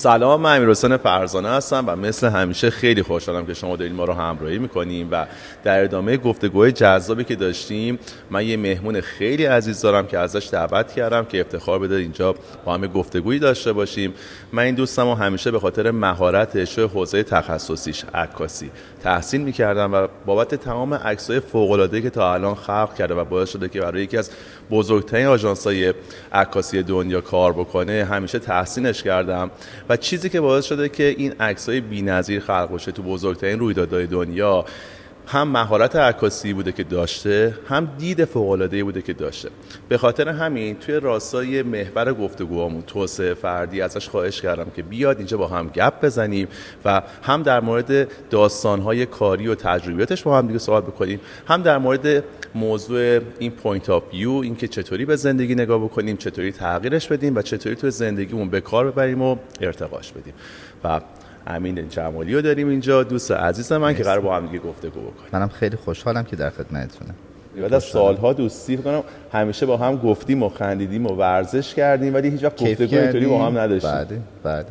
سلام من امیرحسین فرزانه هستم و مثل همیشه خیلی خوشحالم که شما دارین ما رو همراهی می‌کنیم و در ادامه گفتگوهای جذابی که داشتیم من یه مهمون خیلی عزیز دارم که ازش دعوت کردم که افتخار بده اینجا با همه گفتگویی داشته باشیم. من این دوستم رو همیشه به خاطر مهارتش حوزه تخصصیش عکاسی تحسین می‌کردم و بابت تمام عکسای فوق که تا الان خلق کرده و باعث شده که برای یکی از بزرگترین آژانس‌های عکاسی دنیا کار بکنه همیشه تحسینش کردم. و چیزی که باعث شده که این عکسای بی‌نظیر خلق بشه تو بزرگترین رویدادهای دنیا هم مهارت عکاسی بوده که داشته هم دید فوق بوده که داشته. به خاطر همین توی راستای محور گفتگوامون توسعه فردی ازش خواهش کردم که بیاد اینجا با هم گپ بزنیم و هم در مورد داستانهای کاری و تجربیاتش با هم دیگه صحبت بکنیم هم در مورد موضوع این point of view اینکه چطوری به زندگی نگاه بکنیم چطوری تغییرش بدیم و چطوری تو زندگیمون به کار ببریم و ارتقاش بدیم. و امین جمالی رو داریم اینجا. دوست عزیز من که قراره با هم دیگه گفتگو بکنیم. منم خیلی خوشحالم که در خدمتتونم. بعد از سالها دوستی کنم همیشه با هم گفتیم و خندیدیم و ورزش کردیم ولی هیچ وقت گفتگو اینطوری با هم نداشتیم. بعد بعد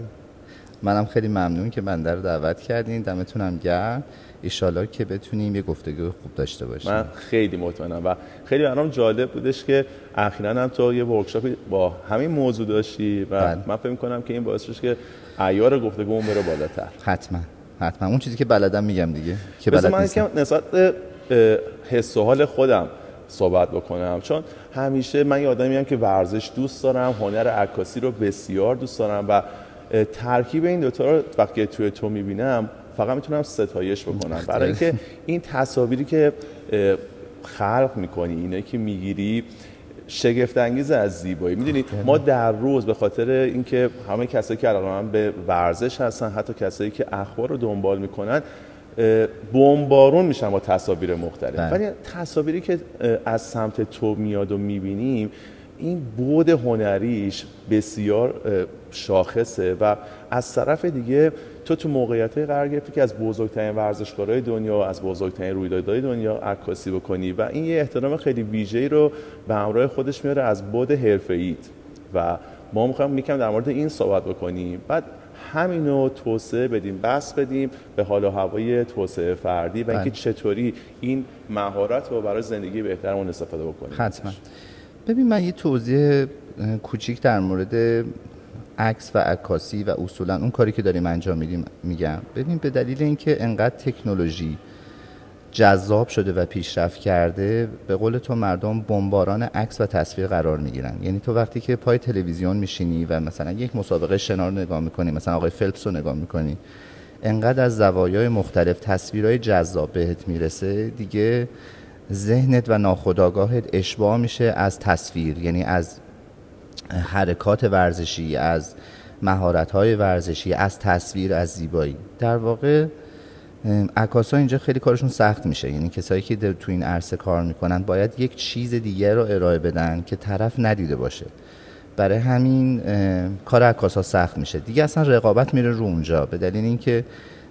منم خیلی ممنون که بنده رو دعوت کردین. دمتونم گرم. ایشالا که بتونیم یه گفتگو خوب داشته باشیم. من خیلی مطمئنم و خیلی برام جالب بودش که اخیرا هم تو یه ورکشاپ با همین موضوع داشتی و بله. من فکر کنم که این باعث شد که عیار گفتگو بره بالاتر. حتما حتما. اون چیزی که بلدم میگم دیگه که بلد من که نسبت حس و حال خودم صحبت بکنم. چون همیشه من یه آدمی که ورزش دوست دارم هنر عکاسی رو بسیار دوست دارم و ترکیب این دوتا رو وقتی توی تو می‌بینم فقط می‌تونم ستایش بکنم. برای اینکه این تصاویری که خلق می‌کنی اینایی که می‌گیری شگفت انگیز از زیبایی می‌دونید ما در روز به خاطر اینکه همه کسایی که الان به ورزش هستن حتی کسایی که اخبار رو دنبال می‌کنن بمبارون میشن با تصاویر مختلف بله. ولی تصاویری که از سمت تو میاد و می‌بینیم این بود هنریش بسیار شاخصه و از طرف دیگه تو تو موقعیت قرار گرفتی که از بزرگترین ورزشکارهای دنیا از بزرگترین رویدادهای دنیا عکاسی بکنی و این یه احترام خیلی ویژه‌ای رو به همراه خودش میاره از بود حرفه‌ایت و ما می‌خوایم می‌کنم در مورد این صحبت بکنیم. بعد همینو توسعه بدیم بس بدیم به حال و هوای توسعه فردی و اینکه بله. چطوری این مهارت رو برای زندگی بهترمون استفاده بکنیم. حتما. ببین من یه توضیح کوچیک در مورد عکس و عکاسی و اصولا اون کاری که داریم انجام میدیم میگم. ببین به دلیل اینکه انقدر تکنولوژی جذاب شده و پیشرفت کرده به قول تو مردم بمباران عکس و تصویر قرار می‌گیرن. یعنی تو وقتی که پای تلویزیون میشینی و مثلا یک مسابقه شنا رو نگاه می‌کنی مثلا آقای فلپس رو نگاه می‌کنی انقدر از زوایای مختلف تصویرهای جذاب بهت می‌رسه دیگه ذهنت و ناخودآگاهت اشباع میشه از تصویر یعنی از حرکات ورزشی از مهارت های ورزشی از تصویر از زیبایی. در واقع عکاسا اینجا خیلی کارشون سخت میشه. یعنی کسایی که تو این عرصه کار می‌کنن باید یک چیز دیگر رو ارائه بدن که طرف ندیده باشه. برای همین کار عکاسا سخت میشه. دیگه اصلا رقابت میره رو اونجا. به دلیل اینکه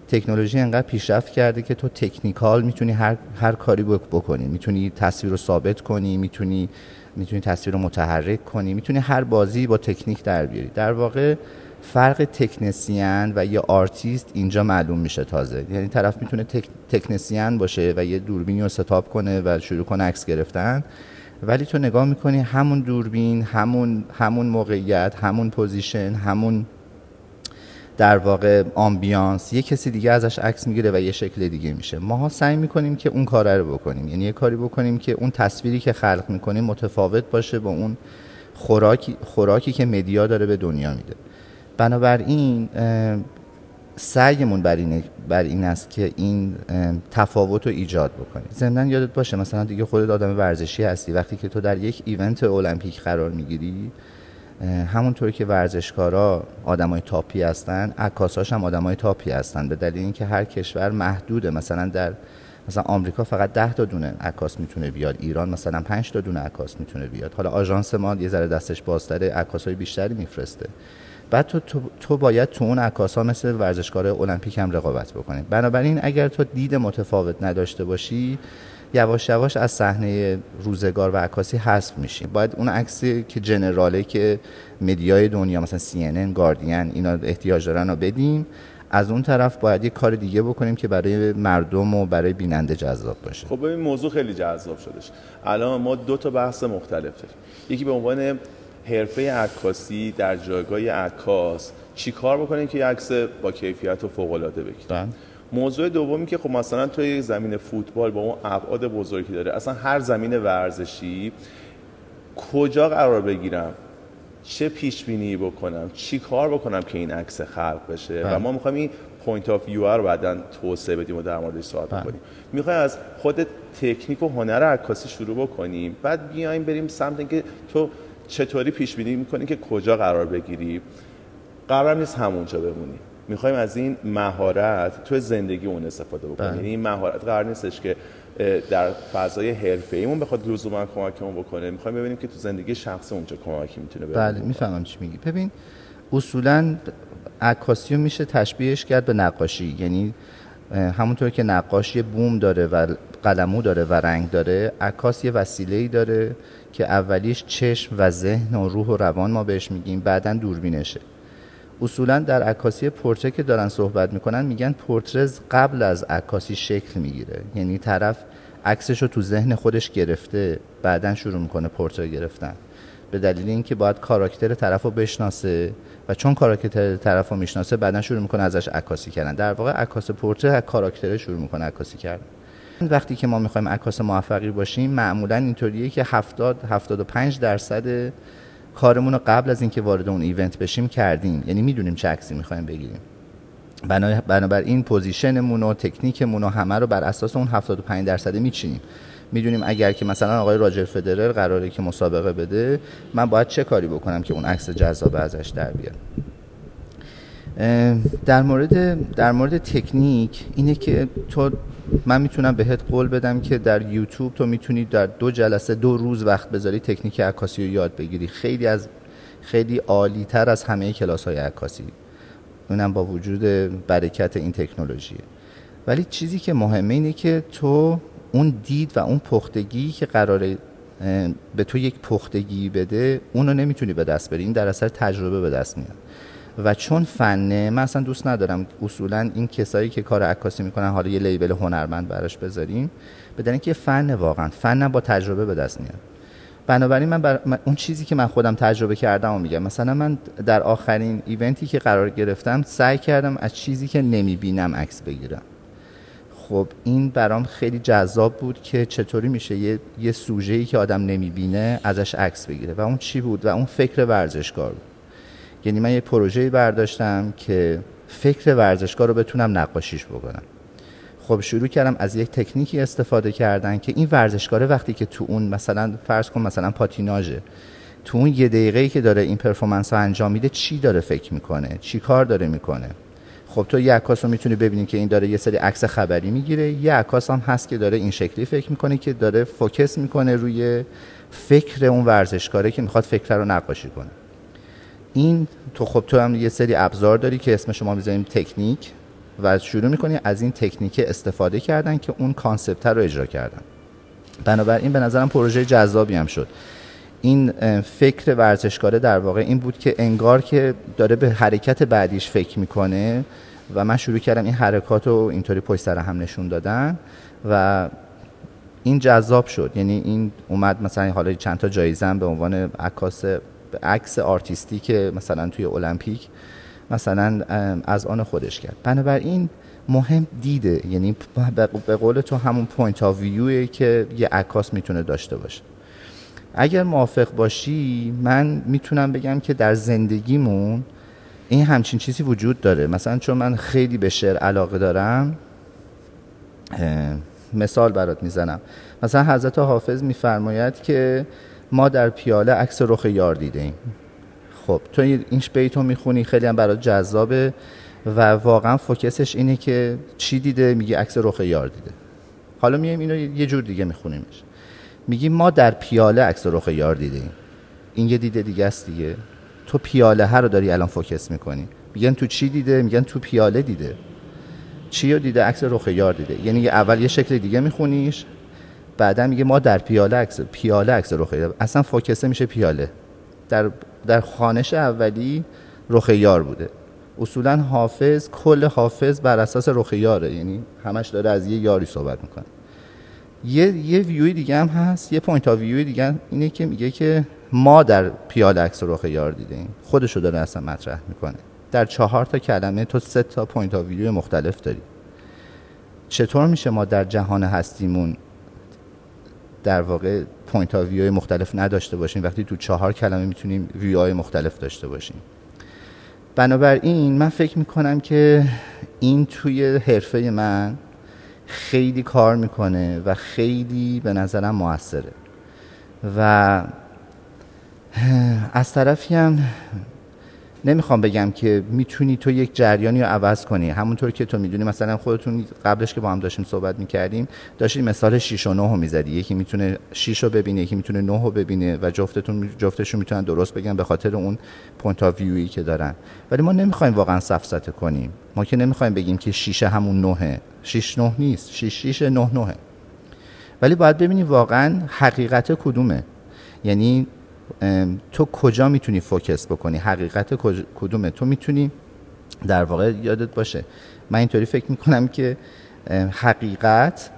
تکنولوژی انقدر پیشرفت کرده که تو technical می‌تونی هر, هر کاری بکنی. می‌تونی تصویر رو ثابت کنی می‌تونی می‌تونی تصویر رو متحرک کنی می‌تونی هر بازی با تکنیک در بیاری. در واقع فرق technician و یه آرتیست اینجا معلوم میشه تازه. یعنی طرف می‌تونه تک، technician باشه و یه دوربینی رو set up کنه و شروع کنه عکس گرفتن. ولی تو نگاه می‌کنی همون دوربین همون همون موقعیت همون position همون در واقع ambiance یه کسی دیگه ازش عکس می‌گیره و یه شکل دیگه میشه. ماها سعی می‌کنیم که اون کار رو بکنیم. یعنی یه کاری بکنیم که اون تصویری که خلق می‌کنیم متفاوت باشه با اون خوراکی, خوراکی که media داره به دنیا میده. بنابراین سعیمون بر این, بر این است که این تفاوت رو ایجاد بکنیم. ضمن یادت باشه مثلا دیگه خودت آدم ورزشی هستی. وقتی که تو در یک ایونت المپیک قرار می‌گیری همونطور که ورزشکارا آدمای تاپی هستن عکاساش هم آدمای تاپی هستن. به دلیل اینکه هر کشور محدوده. مثلا در مثلا آمریکا فقط 10 تا دونه عکاس می‌تونه بیاد. ایران مثلا 5 تا دونه عکاس می‌تونه بیاد. حالا آژانس ما یه ذره دستش بازتره عکاسای بیشتری میفرسته. بعد تو, تو, باید تو اون عکاسا مثل ورزشکار المپیک هم رقابت بکنی. بنابراین اگر تو دید متفاوت نداشته باشی یواش یواش از صحنه روزگار و عکاسی حذف میشیم. باید اون عکسی که جنراله که مدیای دنیا مثلا CNN گاردین اینا احتیاج دارن رو بدیم. از اون طرف باید یه کار دیگه بکنیم که برای مردم و برای بیننده جذاب باشه. خب ببین موضوع خیلی جذاب شدش الان ما دو تا بحث مختلف داریم. یکی به عنوان حرفه عکاسی در جایگاه عکاس چی کار بکنیم که عکس با کیفیت و فوق العاده بگیریم؟ بله. موضوع دومی که خب مثلا توی زمین فوتبال با اون ابعاد بزرگی داره اصلا هر زمین ورزشی کجا قرار بگیرم؟ چه پیش بینی بکنم؟ چی کار بکنم که این عکس خلق بشه؟ بله. و ما می‌خوایم این point of view رو بعدا توسعه بدیم و در موردش صحبت بله. بکنیم. می‌خوایم از خود تکنیک و هنر عکاسی شروع بکنیم بعد بیایم بریم سمت اینکه تو چطوری پیش بینی می‌کنی که کجا قرار بگیری؟ قرار نیست همونجا بمونی. می‌خوایم از این مهارت تو زندگی اون استفاده بکنیم. بله. یعنی این مهارت قرار نیستش که در فضای حرفه‌ایمون بخواد لزوما کمکمون بکنه. می‌خوایم ببینیم که تو زندگی شخصی اونجا کمکی می‌تونه بله می‌فهمم چی میگی. ببین اصولا عکاسی رو میشه تشبیهش کرد به نقاشی. یعنی همونطور که نقاش یه بوم داره و قلمو داره و رنگ داره عکاس یه وسیله‌ای داره که اولیش چشم و ذهن و روح و روان ما بهش میگیم بعدا دوربینشه. اصولا در عکاسی پورتره که دارن صحبت می‌کنن میگن پورترز قبل از عکاسی شکل می‌گیره. یعنی طرف عکسش رو تو ذهن خودش گرفته بعدا شروع می‌کنه پورتره گرفتن. به دلیل اینکه باید کاراکتر طرف رو بشناسه و چون کاراکتر طرف رو می‌شناسه بعدا شروع می‌کنه ازش عکاسی کردن. در واقع عکاس پورتره از کاراکتر شروع می‌کنه عکاسی کردن. وقتی که ما می‌خوایم عکاس موفقی باشیم معمولا اینطوریه که 70 75 درصد کارمون رو قبل از اینکه وارد اون event بشیم کردیم. یعنی می‌دونیم چه عکسی می‌خوایم بگیریم. بنا- بنابراین position مون و تکنیکمون و همه رو بر اساس اون 75 درصد میچینیم. می‌دونیم اگر که مثلا آقای راجر فدرر قراره که مسابقه بده من باید چه کاری بکنم که اون عکس جذاب ازش در بیارم در مورد در مورد تکنیک اینه که تو من می‌تونم بهت قول بدم که در یوتیوب تو می‌تونی در دو جلسه دو روز وقت بذاری تکنیک عکاسی رو یاد بگیری. خیلی از خیلی عالی تر از همه کلاس های عکاسی. اونم با وجود برکت این تکنولوژیه ولی چیزی که مهمه اینه که تو اون دید و اون پختگی که قراره به تو یک پختگی بده اونو نمی‌تونی به دست بری. این در اثر تجربه به دست میاد. و چون فنه من اصلا دوست ندارم اصولا این کسایی که کار عکاسی می‌کنن حالا یه لیبل هنرمند براش بذاریم بدن که فن واقعا. فن با تجربه به دست میاد. بنابراین من, بر... اون چیزی که من خودم تجربه کردم و میگم. مثلا من در آخرین ایونتی که قرار گرفتم سعی کردم از چیزی که نمی‌بینم عکس بگیرم. خب این برام خیلی جذاب بود که چطوری میشه یه, یه سوژه‌ای که آدم نمی‌بینه ازش عکس بگیره. و اون چی بود؟ و اون فکر ورزشکار بود. یعنی من یه پروژه‌ای برداشتم که فکر ورزشکار رو بتونم نقاشیش بکنم. خب شروع کردم از یک تکنیکی استفاده کردن که این ورزشکاره وقتی که تو اون مثلا فرض کن مثلا پاتیناژه تو اون یه دقیقه‌ای که داره این پرفورمنس رو انجام میده چی داره فکر می‌کنه؟ چی کار داره می‌کنه؟ خب تو یه عکاس رو می‌تونی ببینی که این داره یه سری عکس خبری می‌گیره یه عکاس هم هست که داره این شکلی فکر می‌کنه که داره فوکس می‌کنه روی فکر اون ورزشکاره که می‌خواد فکر رو نقاشی کنه. این تو خب تو هم یه سری ابزار داری که اسم شما می‌ذاریم تکنیک و شروع می‌کنی از این تکنیک استفاده کردن که اون کانسپت رو اجرا کردن. بنابراین به نظرم پروژه جذابی هم شد. این فکر ورزشکاره در واقع این بود که انگار که داره به حرکت بعدیش فکر می‌کنه و من شروع کردم این حرکات رو اینطوری پشت سر هم نشون دادن و این جذاب شد. یعنی این اومد مثلا حالا چند تا جایزه به عنوان عکاس عکس آرتیستی که مثلا توی المپیک مثلا از آن خودش کرد. بنابراین مهم دیده یعنی به قول تو همون point of view ی که یه عکاس می‌تونه داشته باشه. اگر موافق باشی من می‌تونم بگم که در زندگیمون این همچین چیزی وجود داره. مثلا چون من خیلی به شعر علاقه دارم مثال برات می‌زنم. مثلا حضرت حافظ میفرماید که ما در پیاله عکس رخ یار دیده ایم خب تو این بیت رو می‌خونی خیلی هم برات جذابه و واقعا focus ش اینه که چی دیده؟ میگه عکس رخ یار دیده. حالا میایم اینو یه جور دیگه میخونیمش. میگیم ما در پیاله عکس رخ یار دیده ایم این یه دیده دیگه است دیگه. تو پیاله ها رو داری الان focus می‌کنی. میگن تو چی دیده؟ میگن تو پیاله دیده. چی رو دیده؟ عکس رخ یار دیده. یعنی اول یه شکل دیگه میخونیش بعدا میگه ما در پیاله عکس پیاله عکس رخ اصلا focus ه میشه پیاله. در در خوانش اولی رخ یار بوده. اصولا حافظ کل حافظ بر اساس رخ یاره. یعنی همش داره از یه یاری صحبت می‌کنه. یه یه ویوی دیگه هم هست. یه point of view ی دیگه اینه که میگه که ما در پیاله عکس رخ یار دیدیم. خودشو داره اصلا مطرح می‌کنه. در چهار تا کلمه تو سه تا point of view مختلف داری. چطور میشه ما در جهان هستیمون در واقع point of view مختلف نداشته باشیم. وقتی تو چهار کلمه می‌تونیم ویو مختلف داشته باشیم. بنابراین من فکر می‌کنم که این توی حرفه من خیلی کار می‌کنه و خیلی به نظرم موثره. و از طرفی هم نمی‌خوام بگم که می‌تونی تو یک جریانی رو عوض کنی. همونطور که تو می‌دونی مثلا خودتون قبلش که با هم داشتیم صحبت می‌کردیم داشتیم مثال 6 و 9 رو می‌زدی. یکی می‌تونه 6 رو ببینه یکی می‌تونه 9 رو ببینه و جفتتون جفتشون می‌تونن درست بگن به خاطر اون point of view ی که دارن. ولی ما نمی‌خوایم واقعا سفسطه کنیم. ما که نمی‌خوایم بگیم که 6 همون 9 6 9 نیست. 6 6 9 9 ولی باید ببینی واقعا حقیقت کدومه. یعنی تو کجا می‌تونی فوکس بکنی؟ حقیقت کدومه تو می‌تونی در واقع یادت باشه. من اینطوری فکر می‌کنم که حقیقت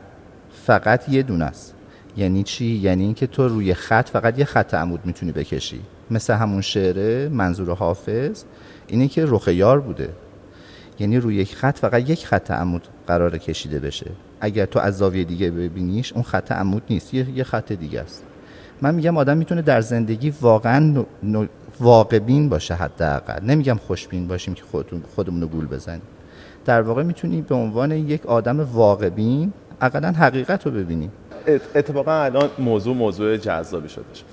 فقط یه دونه است. یعنی چی؟ یعنی اینکه تو روی خط فقط یه خط عمود می‌تونی بکشی. مثل همون شعره منظور حافظ اینه که رخ یار بوده. یعنی روی یک خط فقط یک خط عمود قرار کشیده بشه. اگر تو از زاویه دیگه ببینیش اون خط عمود نیست. یه خط دیگه است. من میگم آدم می‌تونه در زندگی واقعا واقع باشه حداقل. نمیگم خوشبین باشیم که خودمون خودمون رو گول بزنیم. در واقع می‌تونی به عنوان یک آدم واقع بین اقلا حقیقت رو ببینیم اتفاقا الان موضوع موضوع جذابی شدش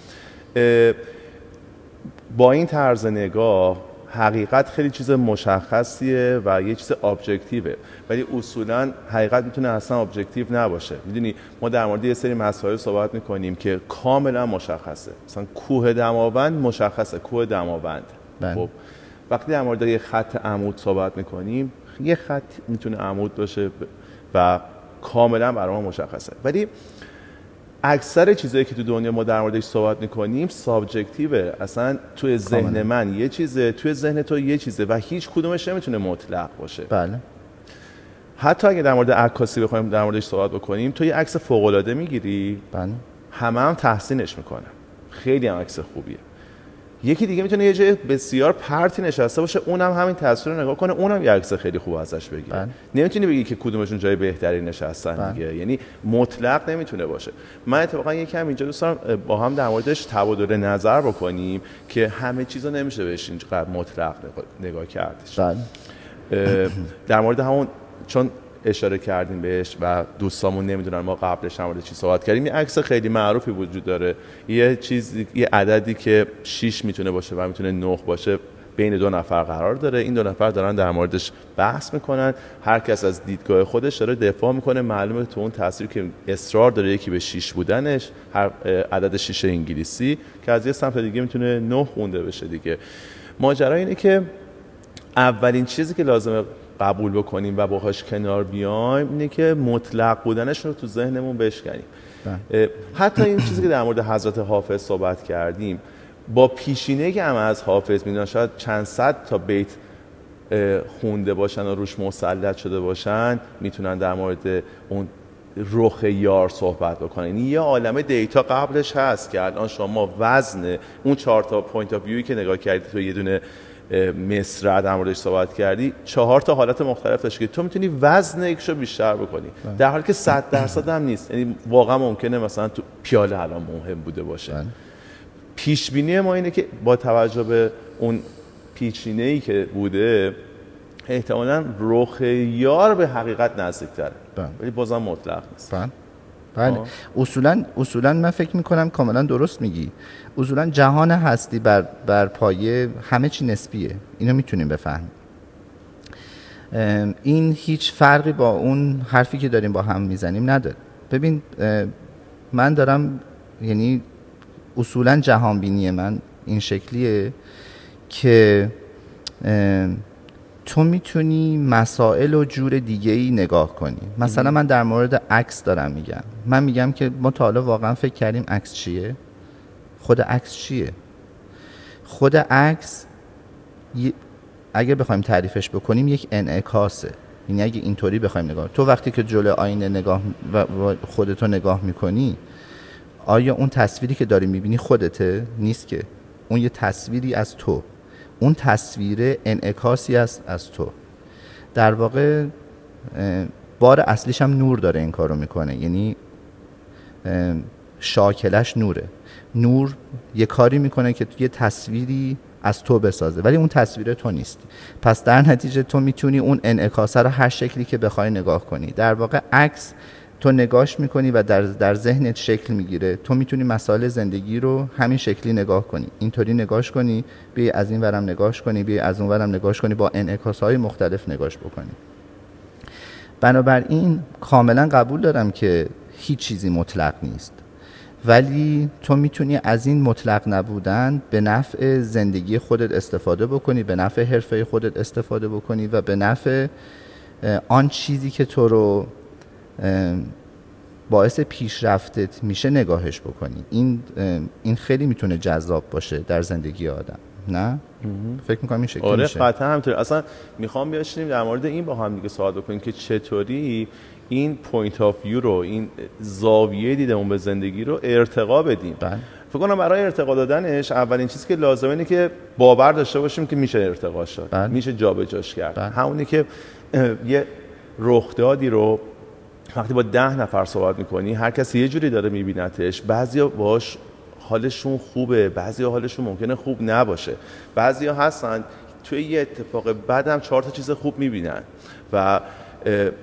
با این طرز نگاه حقیقت خیلی چیز مشخصیه و یه چیز ابجکتیوه ولی اصولا حقیقت می‌تونه اصلا objective نباشه. می‌دونی ما در مورد یه سری مسائل صحبت می‌کنیم که کاملا مشخصه. مثلا کوه دماوند مشخصه کوه دماوند. بله. خب وقتی در مورد یه خط عمود صحبت می‌کنیم یه خط می‌تونه عمود باشه و کاملا برای ما مشخصه. ولی اکثر چیزایی که تو دنیا ما در موردش صحبت می‌کنیم subjective ه اصلا توی ذهن من یه چیزه توی ذهن تو یه چیزه و هیچ کدومش نمی‌تونه مطلق باشه. بله. حتی اگه در مورد عکاسی بخوایم در موردش صحبت بکنیم تو یه عکس فوق العاده می‌گیری. بله. همه هم تحسینش می‌کنه. خیلی هم عکس خوبیه. یکی دیگه می‌تونه یه جای بسیار پرتی نشسته باشه اونم همین تصویر رو نگاه کنه اونم یه عکس خیلی خوب ازش بگیره بله. نمی‌تونی بگی که کدومشون جای بهتری نشستن بله. دیگه یعنی مطلق نمی‌تونه باشه من اتفاقا یکم اینجا دوست دارم با هم در موردش تبادل نظر بکنیم که همه چیزا نمیشه بهش اینقدر مطلق نگاه کردش بله. در مورد همون چون اشاره کردیم بهش و دوستامون نمی‌دونن ما قبلش هم چی صحبت کردیم. یه عکس خیلی معروفی وجود داره. یه چیزی یه عددی که 6 می‌تونه باشه و می‌تونه 9 باشه بین دو نفر قرار داره. این دو نفر دارن در موردش بحث می‌کنن. هر کس از دیدگاه خودش داره دفاع می‌کنه. معلومه تو اون تصویر که اصرار داره یکی به 6 بودنش هر عدد 6 انگلیسی که از یه سمت دیگه می‌تونه 9 خونده بشه دیگه. ماجرا اینه که اولین چیزی که لازمه قبول بکنیم و باهاش کنار بیایم اینه که مطلق بودنش رو تو ذهنمون بشکنیم بله. حتی این چیزی که در مورد حضرت حافظ صحبت کردیم با پیشینه که هم از حافظ می‌دونن شاید چند صد تا بیت خونده باشن و روش مسلط شده باشن می‌تونن در مورد اون رخ یار صحبت بکنن یعنی یه عالمه دیتا قبلش هست که الان شما وزن اون چهار تا پوینت آف ویوی که نگاه کردید تو یه دونه مصر در موردش صحبت کردی چهار تا حالت مختلف داشت که تو می‌تونی وزن یکشو بیشتر بکنی. بله. در حالی که 100 درصد هم نیست. یعنی واقعا ممکنه مثلا تو پیاله الان مهم بوده باشه. بله. پیش بینی ما اینه که با توجه به اون پیچینه ای که بوده احتمالا رخ یار به حقیقت نزدیکتره. بله. ولی بازم مطلق نیست. بله. اصولا اصولا من فکر می‌کنم کاملا درست میگی. اصولا جهان هستی بر, بر پایه همه چی نسبیه. اینو می‌تونیم بفهمیم. این هیچ فرقی با اون حرفی که داریم با هم می‌زنیم نداره. ببین من دارم یعنی اصولا جهان بینی من این شکلیه که تو می‌تونی مسائل و جور دیگه ای نگاه کنی. مثلا من در مورد عکس دارم میگم. من میگم که ما تا حالا واقعا فکر کردیم عکس چیه؟ خود عکس چیه؟ خود عکس اگه بخوایم تعریفش بکنیم یک انعکاسه یعنی اگه اینطوری بخوایم نگاه تو وقتی که جلو آینه نگاه و خودتو نگاه می‌کنی آیا اون تصویری که داری می‌بینی خودته؟ نیست که. اون یه تصویری از تو. اون تصویر انعکاسی است از تو. در واقع بار اصلیش هم نور داره این کارو می‌کنه. یعنی شاکلش نوره. نور یه کاری می‌کنه که یه تصویری از تو بسازه ولی اون تصویر تو نیست. پس در نتیجه تو می‌تونی اون انعکاسه رو هر شکلی که بخوای نگاه کنی. در واقع عکس تو نگاش می‌کنی و در, در ذهنت شکل می‌گیره. تو می‌تونی مسائل زندگی رو همین شکلی نگاه کنی. اینطوری نگاش کنی بی از این ورم نگاش کنی بی از اون ورم نگاش کنی با انعکاس های مختلف نگاش بکنی. بنابراین کاملا قبول دارم که هیچ چیزی مطلق نیست. ولی تو می‌تونی از این مطلق نبودن به نفع زندگی خودت استفاده بکنی به نفع حرفه خودت استفاده بکنی و به نفع آن چیزی که تو رو باعث پیشرفتت میشه نگاهش بکنی. این این خیلی می‌تونه جذاب باشه در زندگی آدم نه؟ فکر می‌کنم این شکلی آره میشه. قطعا همینطور اصلا می‌خوام بیایم در مورد این با هم دیگه سوال بکنیم که چطوری این point of view رو این زاویه دیدمون به زندگی رو ارتقا بدیم بله. فکر کنم برای ارتقا دادنش اولین چیزی که لازمه اینه که باور داشته باشیم که میشه ارتقا شد بله. میشه جابجاش کرد بله. همونی که یه رخدادی رو وقتی با ده نفر صحبت می‌کنی هر کسی یه جوری داره میبینتش بعضیا باش حالشون خوبه بعضیا حالشون ممکنه خوب نباشه بعضیا هستن توی یه اتفاق بعدم چهار تا چیز خوب می‌بینن و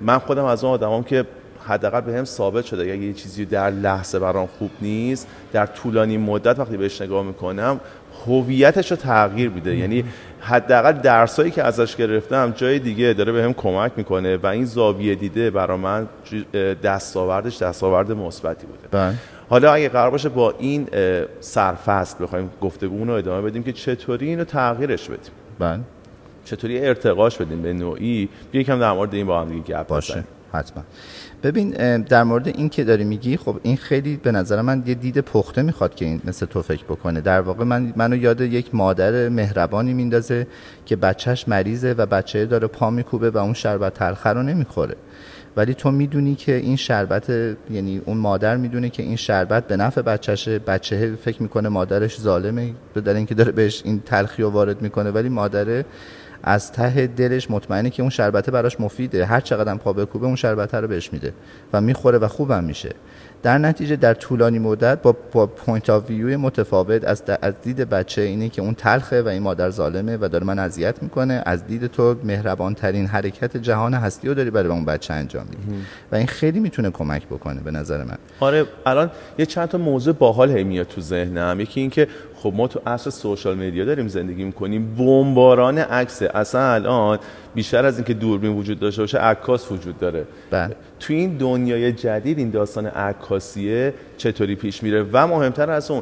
من خودم از اون آدمام که حداقل به هم ثابت شده اگه یه چیزی در لحظه برام خوب نیست در طولانی مدت وقتی بهش نگاه می‌کنم هویتش رو تغییر میده. یعنی حداقل درسایی که ازش گرفتم جای دیگه داره بهم کمک می‌کنه و این زاویه دیده برا من دستاوردش دستاورد مثبتی بوده. بله. حالا اگه قرار باشه با این سرفصل بخوایم گفتگو رو ادامه بدیم که چطوری اینو تغییرش بدیم. بله. چطوری ارتقاش بدیم به نوعی؟ بیا یکم در مورد این با هم دیگه گپ باشه حتما. ببین در مورد این که داری میگی خب این خیلی به نظر من یه دید پخته می‌خواد که این مثل تو فکر بکنه. در واقع من منو یاد یک مادر مهربانی میندازه که بچهش مریضه و بچه داره پا میکوبه و اون شربت تلخه رو نمی‌خوره. ولی تو می‌دونی که این شربت یعنی اون مادر می‌دونه که این شربت به نفع بچهشه. بچه فکر می‌کنه مادرش ظالمه به اینکه داره بهش این تلخی رو وارد می‌کنه. ولی مادره از ته دلش مطمئنه که اون شربته براش مفیده. هر چقدر پا بکوبه اون شربته رو بهش میده و می‌خوره و خوبم میشه. در نتیجه در طولانی مدت با, با point of view متفاوت از, از دید بچه اینه که اون تلخه و این مادر ظالمه و داره من اذیت می‌کنه. از دید تو مهربان ترین حرکت جهان هستی رو داری برای اون بچه انجام میدی. و این خیلی می‌تونه کمک بکنه به نظر من. آره الان یه چند تا موضوع باحال هی میاد تو ذهنم. یکی اینکه خب ما تو عصر سوشال مدیا داریم زندگی می‌کنیم. بمباران عکس. اصلا الان بیشتر از اینکه دوربین وجود داشته باشه عکاس وجود داره. بله. تو این دنیای جدید این داستان عکاسیه چطوری پیش میره؟ و مهمتر از اون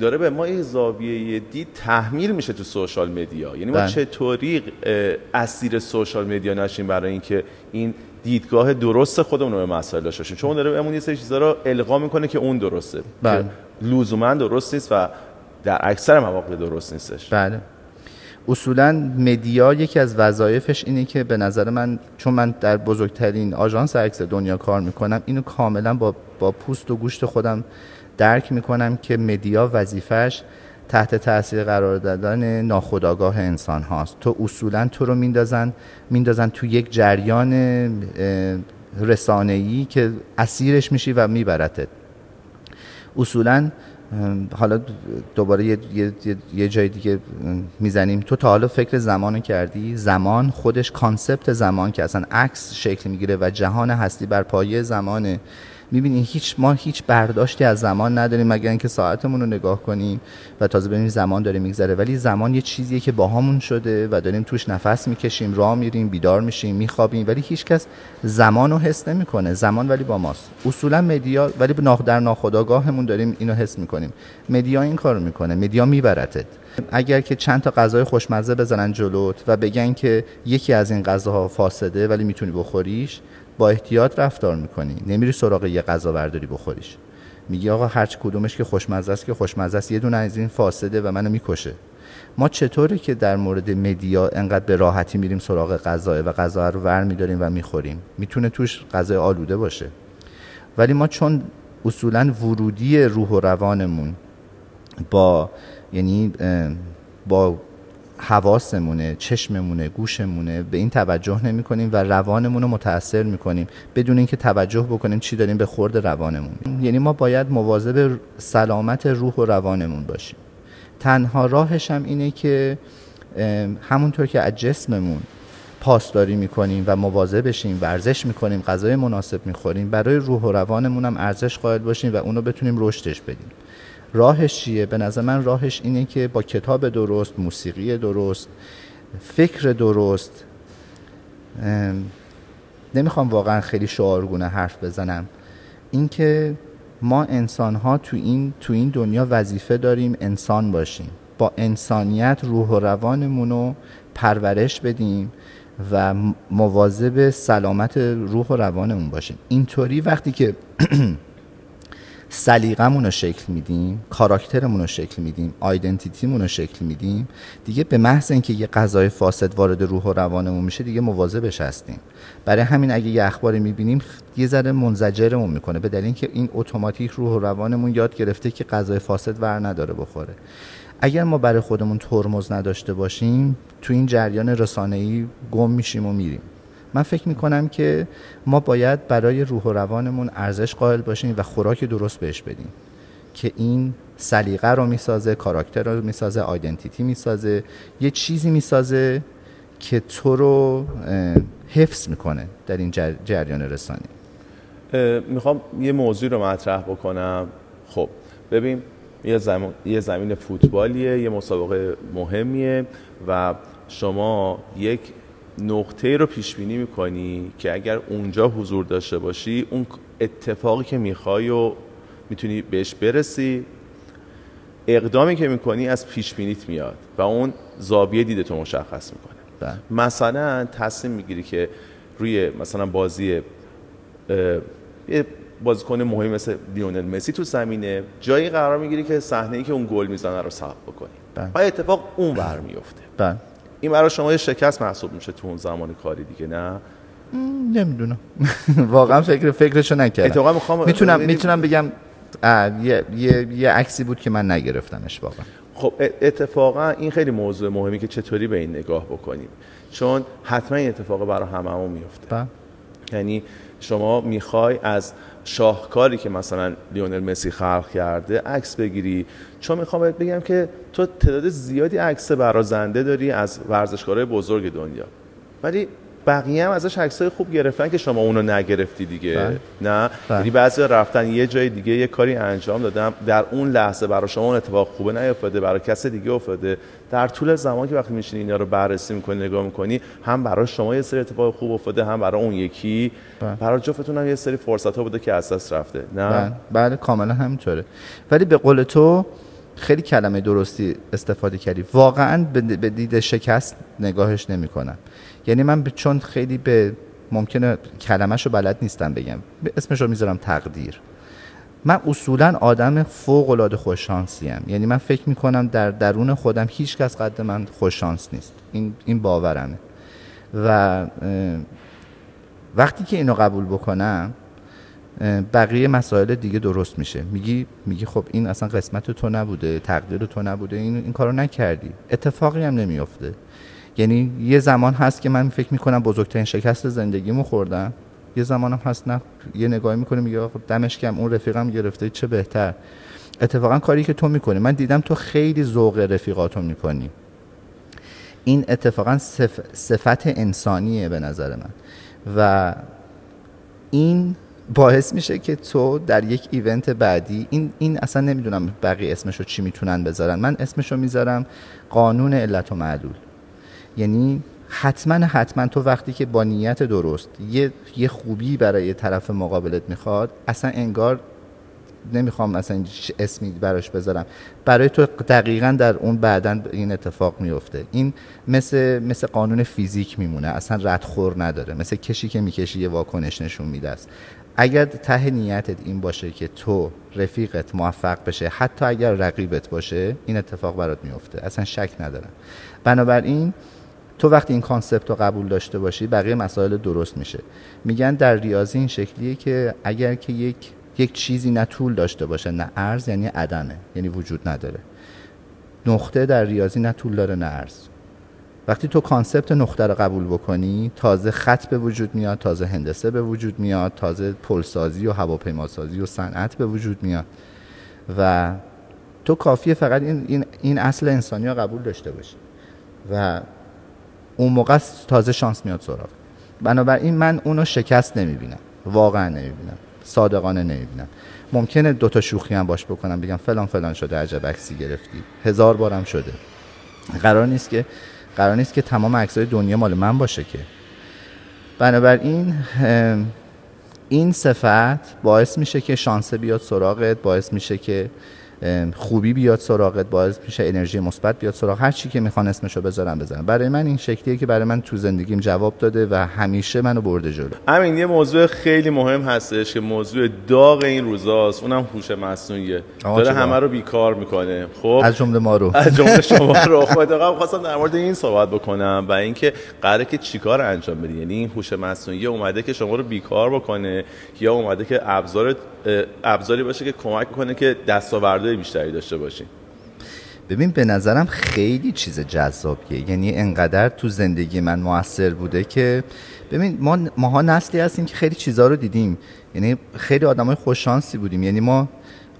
داره به ما یه زاویه دید تحمیل میشه تو سوشال مدیا یعنی ما بله. چطوری اسیر سوشال مدیا نشیم برای اینکه این دیدگاه درست خودمون رو به مسائل داشته باشیم. چون داره بهمون یه سری چیزا رو القا می‌کنه که اون درسته. بله. لزوما درست نیست و در اکثر مواقع درست نیستش. بله. اصولا مدیا یکی از وظایفش اینه که به نظر من چون من در بزرگترین آژانس عکس دنیا کار می‌کنم اینو کاملا با, با پوست و گوشت خودم درک می‌کنم که مدیا وظیفش تحت تاثیر قرار دادن ناخودآگاه انسان هاست. تو اصولا تو رو میندازن میندازن تو یک جریان رسانه‌ای که اسیرش میشی و میبرتت. اصولا حالا دوباره یه, یه،, یه جای دیگه می‌زنیم. تو تا حالا فکر زمان کردی؟ زمان خودش کانسپت زمان که اصلا عکس شکل می‌گیره و جهان هستی بر پایه زمانه. می‌بینی هیچ ما هیچ برداشتی از زمان نداریم مگر اینکه ساعتمون رو نگاه کنیم و تازه ببینیم زمان داره میگذره. ولی زمان یه چیزیه که باهامون شده و داریم توش نفس می‌کشیم راه میریم بیدار میشیم میخوابیم. ولی هیچکس زمان رو حس نمی‌کنه. زمان ولی با ماست. اصولا مدیا ولی در ناخودآگاهمون داریم اینو حس می‌کنیم. مدیا این کارو می‌کنه. مدیا میبرتت. اگر که چند تا غذای خوشمزه بزنن جلوت و بگن که یکی از این غذاها فاسده ولی می‌تونی بخوریش با احتیاط رفتار می‌کنی. نمیری سراغ یه غذا برداری بخوریش. میگی آقا هرچ کدومش که خوشمزه است که خوشمزه است. یه دونه از این فاسده و منو می‌کشه. ما چطوره که در مورد مدیا انقدر به راحتی میریم سراغ غذا و غذا رو ور میداریم و می‌خوریم؟ می‌تونه توش غذای آلوده باشه. ولی ما چون اصولا ورودی روح و روانمون با یعنی با حواسمونه چشممونه گوشمونه به این توجه نمی کنیم و روانمون رو متاثر می کنیم بدون اینکه توجه بکنیم چی داریم به خورد روانمون. یعنی ما باید مواظب سلامت روح و روانمون باشیم. تنها راهش هم اینه که همونطور که از جسممون پاسداری می‌کنیم و مواظب بشیم ورزش می‌کنیم غذای مناسب می‌خوریم برای روح و روانمون هم ارزش قائل باشیم و اونو بتونیم رشدش بدیم. راهش چیه؟ به نظر من راهش اینه که با کتاب درست موسیقی درست فکر درست. نمی‌خوام واقعا خیلی شعارگونه حرف بزنم. اینکه ما انسان ها تو این تو این دنیا وظیفه داریم انسان باشیم. با انسانیت روح و روانمون رو پرورش بدیم و مواظب سلامت روح و روانمون باشیم. اینطوری وقتی که سلیقمون رو شکل میدیم کاراکترمون رو شکل میدیم آیدنتیتیمون رو شکل میدیم. دیگه به محض اینکه یه غذای فاسد وارد روح و روانمون میشه دیگه مواظبش هستیم. برای همین اگه یه اخباری می‌بینیم یه ذره منزجرمون می‌کنه به دلیل اینکه این اتوماتیک روح و روانمون یاد گرفته که غذای فاسد ور نداره بخوره. اگر ما برای خودمون ترمز نداشته باشیم تو این جریان رسانه‌ای گم میشیم و میریم. من فکر می‌کنم که ما باید برای روح و روانمون ارزش قائل باشیم و خوراک درست بهش بدیم که این سلیقه رو می‌سازه کاراکتر رو می‌سازه آیدنتیتی می‌سازه یه چیزی می‌سازه که تو رو حفظ می‌کنه در این جریان رسانی. می‌خوام یه موضوع رو مطرح بکنم. خب ببین یه, زمین, یه زمین فوتبالیه یه مسابقه مهمیه و شما یک نقطه رو پیش بینی می‌کنی که اگر اونجا حضور داشته باشی اون اتفاقی که می‌خوای و می‌تونی بهش برسی اقدامی که می‌کنی از پیش بینیت میاد و اون زاویه دیده تو مشخص می‌کنه بله. مثلا تصمیم می‌گیری که روی مثلا بازی یه بازیکن مهمی مثل لیونل مسی تو زمینه جایی قرار می‌گیری که صحنه ای که اون گل می‌زنه رو ثبت بکنی بله. و اتفاق اون برمیفته بله. این برای شما یه شکست محسوب میشه تو اون زمان کاری دیگه نه؟ نمی‌دونم. واقعا فکر فکرشو نکردم. می‌خوام می‌تونم می‌تونم بگم یه یه یه عکسی بود که من نگرفتمش واقعا. خب اتفاقا این خیلی موضوع مهمی که چطوری به این نگاه بکنیم. چون حتما این اتفاق برای هممون میفته بله. یعنی شما می‌خوای از شاهکاری که مثلا لیونل مسی خلق کرده عکس بگیری چون می‌خوام بهت بگم که تو تعداد زیادی عکس برازنده داری از ورزشکارهای بزرگ دنیا. ولی بقیه هم ازش عکسای خوب گرفتن که شما اونو نگرفتی دیگه. بله. نه؟ بله. یعنی بعضی رفتن یه جای دیگه یه کاری انجام دادم در اون لحظه برای شما اون اتفاق خوبه نیافتاده برای کس دیگه افتاده. در طول زمان که وقتی میشینی اینا رو بررسی می‌کنی نگاه می‌کنی هم برای شما یه سری اتفاق خوب افتاده هم برای اون یکی. بله. برای جفتتون هم یه سری فرصت ها بوده که از دست رفته. نه؟ بله کاملا همینطوره. ولی به قول تو خیلی کلمه درستی استفاده کردی. واقعا به دید شکست نگاهش نمی‌کنم. یعنی من چون خیلی به ممکنه کلمهش رو بلد نیستم بگم. اسمش رو می‌ذارم تقدیر. من اصولا آدم فوق العاده خوششانسی یعنی من فکر می‌کنم در درون خودم هیچ کس قد من خوششانس نیست. این این باورمه. و وقتی که اینو قبول بکنم بقیه مسائل دیگه درست میشه. میگی میگی خب این اصلا قسمت تو نبوده تقدیر تو نبوده این این کارو نکردی. اتفاقی هم نمیافته. یعنی یه زمان هست که من فکر می‌کنم بزرگترین شکست زندگیمو خوردم. یه زمان هم هست نه یه نگاهی می‌کنه میگه خب دمش کم اون رفیقم گرفته چه بهتر. اتفاقا کاری که تو می‌کنی. من دیدم تو خیلی ذوق رفیقاتو می‌کنی. این اتفاقا صفت انسانیه به نظر من. و این باعث میشه که تو در یک ایونت بعدی این, این اصلا نمی‌دونم بقیه اسمشو چی می‌تونن بذارن. من اسمشو می‌ذارم قانون علت و معلول. یعنی حتما حتما تو وقتی که با نیت درست یه, یه خوبی برای طرف مقابلت می‌خواد اصلا انگار نمی‌خوام مثلا اسمی براش بذارم. برای تو دقیقا در اون بعدا این اتفاق میفته این مثل مثل قانون فیزیک میمونه. اصلا ردخور نداره. مثل کشی که می‌کشی یه واکنش نشون میده است. اگر ته نیتت این باشه که تو رفیقت موفق بشه حتی اگر رقیبت باشه این اتفاق برات میفته. اصلا شک ندارم. بنابراین تو وقتی این concept رو قبول داشته باشی بقیه مسائل درست میشه. میگن در ریاضی این شکلیه که اگر که یک یک چیزی نه طول داشته باشه نه عرض یعنی عدمه یعنی وجود نداره. نقطه در ریاضی نه طول داره نه عرض وقتی تو concept نقطه رو قبول بکنی تازه خط به وجود میاد تازه هندسه به وجود میاد تازه پل‌سازی و هواپیماسازی و صنعت به وجود میاد. و تو کافیه فقط این, این, این اصل انسانی رو قبول داشته باشی. و اون موقع تازه شانس میاد سراغ بنابراین من اونو شکست نمی‌بینم. واقعا نمی‌بینم. صادقانه نمی‌بینم. ممکنه دو تا شوخی هم باش بکنم بگم فلان فلان شده عجب عکسی گرفتی. هزار بارم شده. قرار نیست که قرار نیست که تمام عکسای دنیا مال من باشه که. بنابراین این صفت باعث میشه که شانس بیاد سراغت باعث میشه که خوبی بیاد سراغت باعث میشه انرژی مثبت بیاد سراغ. هر چی که می‌خوان اسمشو بذارم بزنم برای من این شکلیه که برای من تو زندگیم جواب داده و همیشه منو برده جلو. همین یه موضوع خیلی مهم هستش که موضوع داغ این روزاست. اونم هوش مصنوعی داره همه رو بیکار می‌کنه. خب؟ از جمله ما رو. از جمله شما رو. خب خواستم در مورد این صحبت بکنم و اینکه قراره که چیکار انجام بدی؟ یعنی این هوش مصنوعی اومده که شما رو بیکار بکنه یا اومده که ابزار ابزاری باشه که کمک کنه که دستاوردهای بیشتری داشته باشیم ببین به نظرم خیلی چیز جذابیه. یعنی انقدر تو زندگی من موثر بوده که ببین ما ماها نسلی هستیم که خیلی چیزها رو دیدیم. یعنی خیلی آدمای خوششانسی بودیم. یعنی ما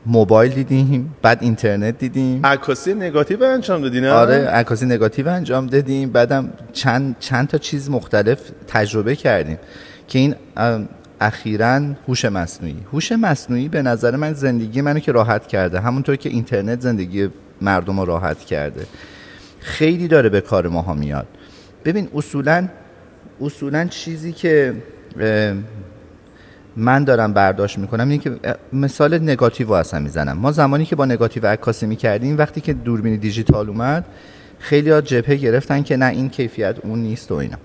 موبایل دیدیم بعد اینترنت دیدیم. عکاسی نگاتیو انجام دادین آره عکاسی نگاتیو انجام دادیم. بعدم چند چند تا چیز مختلف تجربه کردیم. که این اخیرا هوش مصنوعی. هوش مصنوعی به نظر من زندگی منو که راحت کرده همونطور که اینترنت زندگی مردم رو راحت کرده خیلی داره به کار ماها میاد. ببین اصولا اصولا چیزی که من دارم برداشت می‌کنم اینه که مثال نگاتیو اصلا می‌زنم. ما زمانی که با نگاتیو عکاسی می‌کردیم وقتی که دوربین دیجیتال اومد خیلی ها جبهه گرفتن که نه این کیفیت اون نیست و اینا.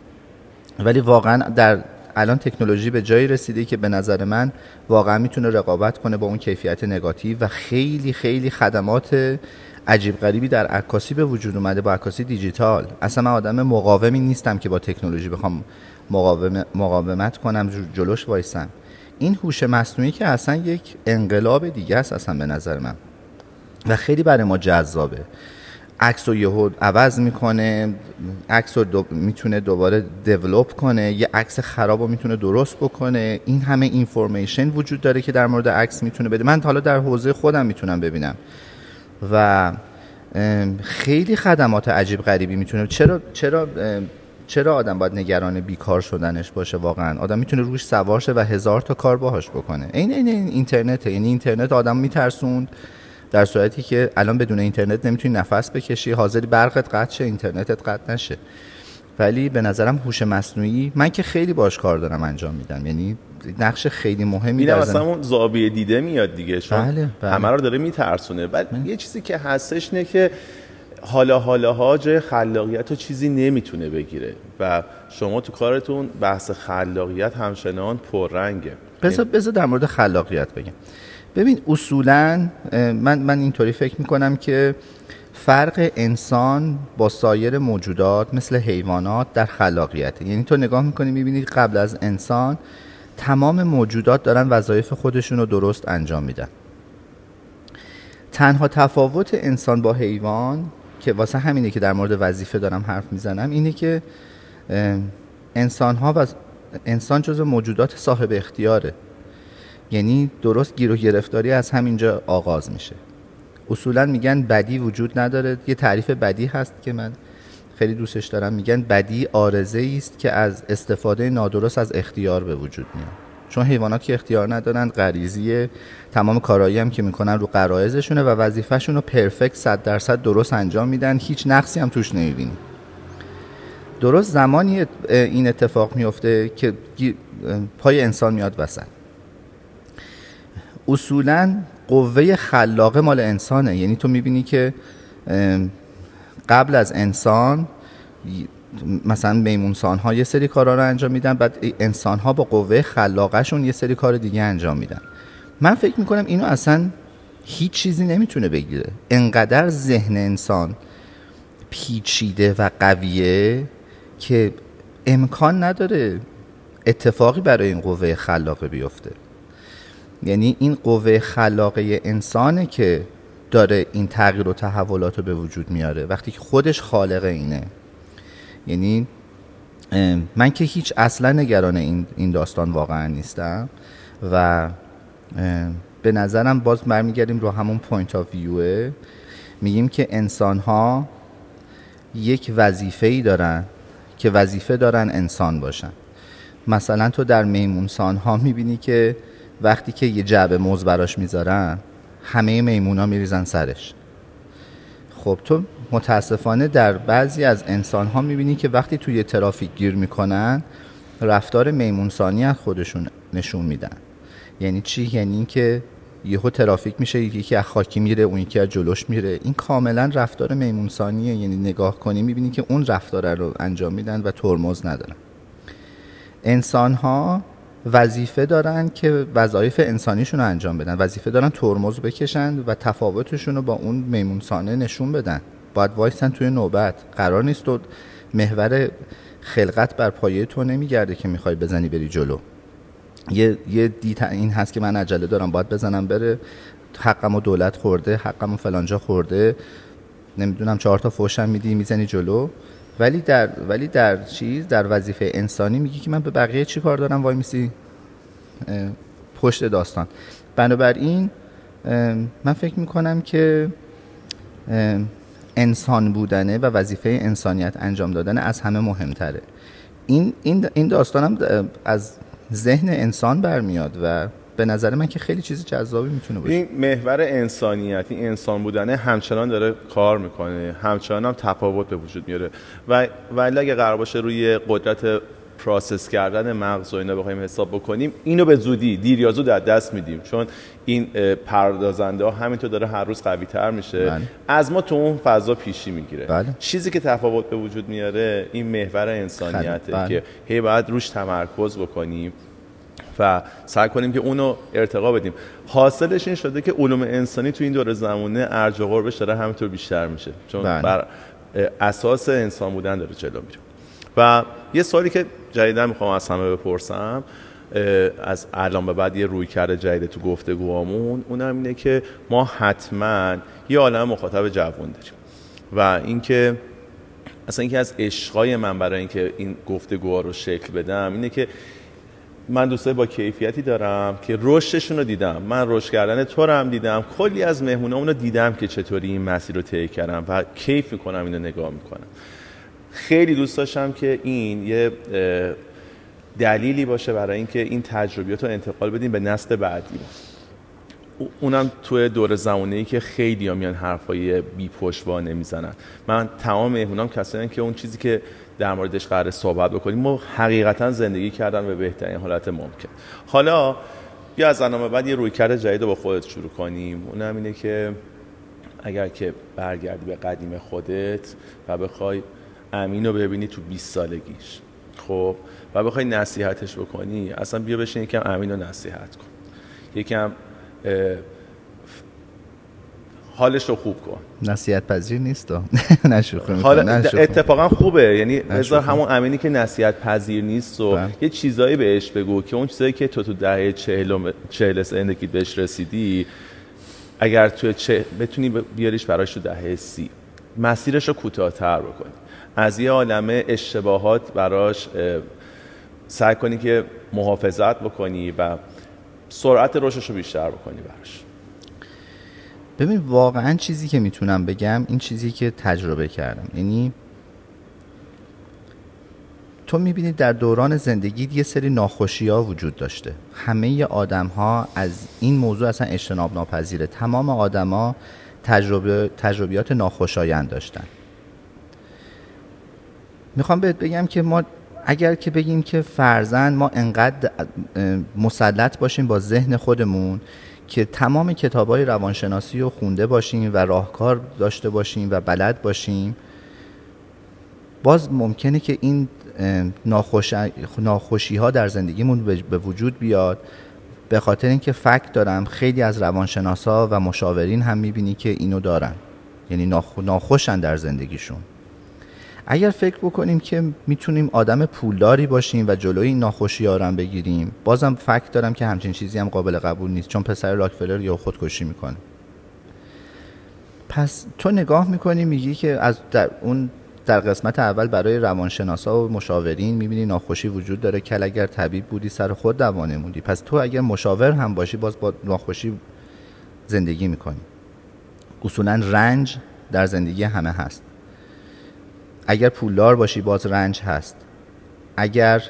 ولی واقعا در الان تکنولوژی به جایی رسیده که به نظر من واقعا می‌تونه رقابت کنه با اون کیفیت نگاتیو و خیلی خیلی خدمات عجیب غریبی در عکاسی به وجود اومده با عکاسی دیجیتال. اصلا من آدم مقاومی نیستم که با تکنولوژی بخوام مقاومت کنم جلوش وایسم. این هوش مصنوعی که اصلا یک انقلاب دیگه است اصلا به نظر من. و خیلی برای ما جذابه. عکس رو یهو عوض می‌کنه عکس رو دو... می‌تونه دوباره دیولوب کنه یه عکس خراب رو می‌تونه درست بکنه. این همه اینفورمیشن وجود داره که در مورد عکس می‌تونه بده. من حالا در حوزه خودم می‌تونم ببینم. و خیلی خدمات عجیب غریبی می‌تونه. چرا چرا چرا آدم باید نگران بیکار شدنش باشه واقعا؟ آدم می‌تونه روش سوار شه و هزار تا کار باهاش بکنه. این این, این اینترنت یعنی اینترنت آدم میترسوند. در صورتی که الان بدون اینترنت نمی‌تونی نفس بکشی حاضری برقت قطع شه اینترنتت قطع نشه. ولی به نظرم هوش مصنوعی من که خیلی باش کار دارم انجام میدم. یعنی نقش خیلی مهمی در مثلا اون زاویه دیده میاد دیگه چون بله، بله. همه رو داره میترسونه. بعد بله. یه چیزی که هستش نه که حالا حالا ها جای خلاقیت و چیزی نمی‌تونه بگیره. و شما تو کارتون بحث خلاقیت همچنان پررنگه. بذار بذار در مورد خلاقیت بگم. ببین اصولا من من اینطوری فکر می‌کنم که فرق انسان با سایر موجودات مثل حیوانات در خلاقیت یعنی تو نگاه می‌کنی می‌بینی قبل از انسان تمام موجودات دارن وظایف خودشون رو درست انجام میدن. تنها تفاوت انسان با حیوان که واسه همینه که در مورد وظیفه دارم حرف می‌زنم اینه که انسان ها و انسان جز موجودات صاحب اختیاره. یعنی درست گیر و گرفتاری از همینجا آغاز میشه. اصولا میگن بدی وجود نداره. یه تعریف بدی هست که من خیلی دوستش دارم. میگن بدی آرزه است که از استفاده نادرست از اختیار به وجود میاد. چون حیوانات که اختیار ندارن غریزی تمام کارایی هم که می‌کنن رو قرائزشونه و وظیفهشون رو پرفکت صد درصد درست انجام میدن. هیچ نقصی هم توش نمی‌بینی. درست زمانی این اتفاق میفته که پای انسان میاد وسط. اصولا قوه خلاقه مال انسانه. یعنی تو می‌بینی که قبل از انسان مثلا میمونسان ها یه سری کارا رو انجام میدن بعد انسان ها با قوه خلاقشون یه سری کار دیگه انجام میدن. من فکر می‌کنم اینو اصلا هیچ چیزی نمی‌تونه بگیره. انقدر ذهن انسان پیچیده و قویه که امکان نداره اتفاقی برای این قوه خلاقه بیفته. یعنی این قوه خلاقه انسانه که داره این تغییر و تحولات رو به وجود میاره. وقتی که خودش خالق اینه. یعنی من که هیچ اصلا نگران این, این داستان واقعا نیستم و به نظرم باز برمیگردیم رو همون point of view ه میگیم که انسان ها یک وظیفه ای دارن که وظیفه دارن انسان باشن. مثلا تو در میمون‌سان ها می‌بینی که وقتی که یه جعبه موز براش می‌ذارن همه میمون ها میریزن سرش. خب تو متاسفانه در بعضی از انسان ها می‌بینی که وقتی توی ترافیک گیر می‌کنن رفتار میمونسانی از خودشون نشون میدن. یعنی چی؟ یعنی اینکه یهو ترافیک میشه یکی از خاکی میره اون یکی از جلوش میره. این کاملا رفتار میمونسانیه یعنی نگاه کنی می‌بینی که اون رفتار رو انجام میدن و ترمز ندارن. انسان ها وظیفه دارن که وظایف انسانیشون رو انجام بدن. وظیفه دارن ترمز بکشن و تفاوتشون رو با اون میمونسانه نشون بدن. باید وایسن توی نوبت. قرار نیست تو محور خلقت بر پایه تو نمیگرده که می‌خوای بزنی بری جلو. یه, یه دیت این هست که من عجله دارم. باید بزنم بره. حقم و دولت خورده حقم و فلانجا خورده. نمی‌دونم چهار تا فوشم میدی می‌زنی جلو. ولی در ولی در چیز در وظیفه انسانی میگی که من به بقیه چی کار دارم؟ وای میسی. پشت داستان. بنابراین من فکر می‌کنم که انسان بودنه و وظیفه انسانیت انجام دادن از همه مهمتره. این این این داستانم از ذهن انسان برمیاد و به نظر من که خیلی چیز جذابی می‌تونه باشه. این محور انسانیت این انسان بودنه همچنان داره کار می‌کنه. همچنان هم تفاوت به وجود میاره. و ولی اگه قرار باشه روی قدرت پروسس کردن مغز و اینا بخوایم حساب بکنیم اینو به زودی دیر یا زود از دست میدیم. چون این پردازنده ها همینطور داره هر روز قوی تر میشه. بله. از ما تو اون فضا پیشی می‌گیره. بله. چیزی که تفاوت به وجود میاره این محور انسانیته بله. که هی باید روش تمرکز بکنیم. و سعی کنیم که اونو ارتقا بدیم. حاصلش این شده که علوم انسانی تو این دور زمانه ارج و قربش داره همینطور بیشتر میشه. چون بله. بر اساس انسان بودن داره جلو میره. و یه سوالی که جدیدا می‌خوام از همه بپرسم از الان به بعد یه روی کرده جدید تو گفتگوامون اونم اینه که ما حتما یه عالم مخاطب جوان داریم. و اینکه اصلا اینکه از عشقای من برای اینکه این گفتگوها رو شکل بدم اینه که من دوستای با کیفیتی دارم که رشدشون رو دیدم. من رشد کردن تو رو هم دیدم. کلی از مهمونامون رو دیدم که چطوری این مسیر رو طی کردم و کیف می‌کنم اینو نگاه می‌کنم. خیلی دوست داشتم که این یه دلیلی باشه برای اینکه این تجربیات رو انتقال بدیم به نسل بعدی. اونم توی دور زمانی که خیلی ها میان حرفای بی پشتوانه نمی‌زنن من تمام مهمونام کسایی که اون چیزی که در موردش قرار صحبت بکنیم. ما حقیقتا زندگی کردن به بهترین حالت ممکن. حالا یا از برنامه بعد یه رویکرد جدید رو با خودت شروع کنیم. اونم اینه که اگر که برگردی به قدیم خودت و بخوای امین رو ببینی تو 20 سالگیش خب؟ و بخوای نصیحتش بکنی اصلا بیا بشین یکم امین رو نصیحت کن. یکم حالش رو خوب کن. نصیحت پذیر نیست حال اتفاقا خوبه. یعنی بذار همون امینی که نصیحت پذیر نیست و بله. یه چیزایی بهش بگو که اون چیزایی که تو تو دهه چهل, چهل زندگی بهش رسیدی اگر تو چه بتونی بیاریش براش تو دهه سی. مسیرش رو کوتاه‌تر بکنی. از یه عالمه اشتباهات براش سعی کنی که محافظت بکنی و سرعت رشدش رو بیشتر بکنی براش. ببین واقعا چیزی که می‌تونم بگم این چیزی که تجربه کردم. یعنی تو می‌بینی در دوران زندگی یه سری ناخوشی ها وجود داشته. همه آدم ها از این موضوع اصلا اجتناب ناپذیره تمام آدما تجربه، تجربیات ناخوشایند داشتن. می‌خوام بهت بگم که ما اگر که بگیم که فرزن ما انقدر مسلط باشیم با ذهن خودمون که تمام کتاب های روانشناسی رو خونده باشیم و راهکار داشته باشیم و بلد باشیم باز ممکنه که این ناخوشی ها در زندگیمون به وجود بیاد. به خاطر اینکه فکت دارم خیلی از روانشناسا و مشاورین هم می‌بینی که اینو دارن. یعنی ناخوشن در زندگیشون. اگر فکر بکنیم که می‌تونیم آدم پولداری باشیم و جلوی این ناخوشی ها بگیریم بازم فکت دارم که همچین چیزی هم قابل قبول نیست چون پسر راکفلر یا خودکشی می‌کنه. پس تو نگاه می‌کنی میگی که از در اون در قسمت اول برای روانشناسا و مشاورین می‌بینی ناخوشی وجود داره که اگر طبیب بودی سر خود دوانه موندی. پس تو اگر مشاور هم باشی باز با ناخوشی زندگی می‌کنی. اصولا رنج در زندگی همه هست. اگر پولدار باشی باز رنج هست. اگر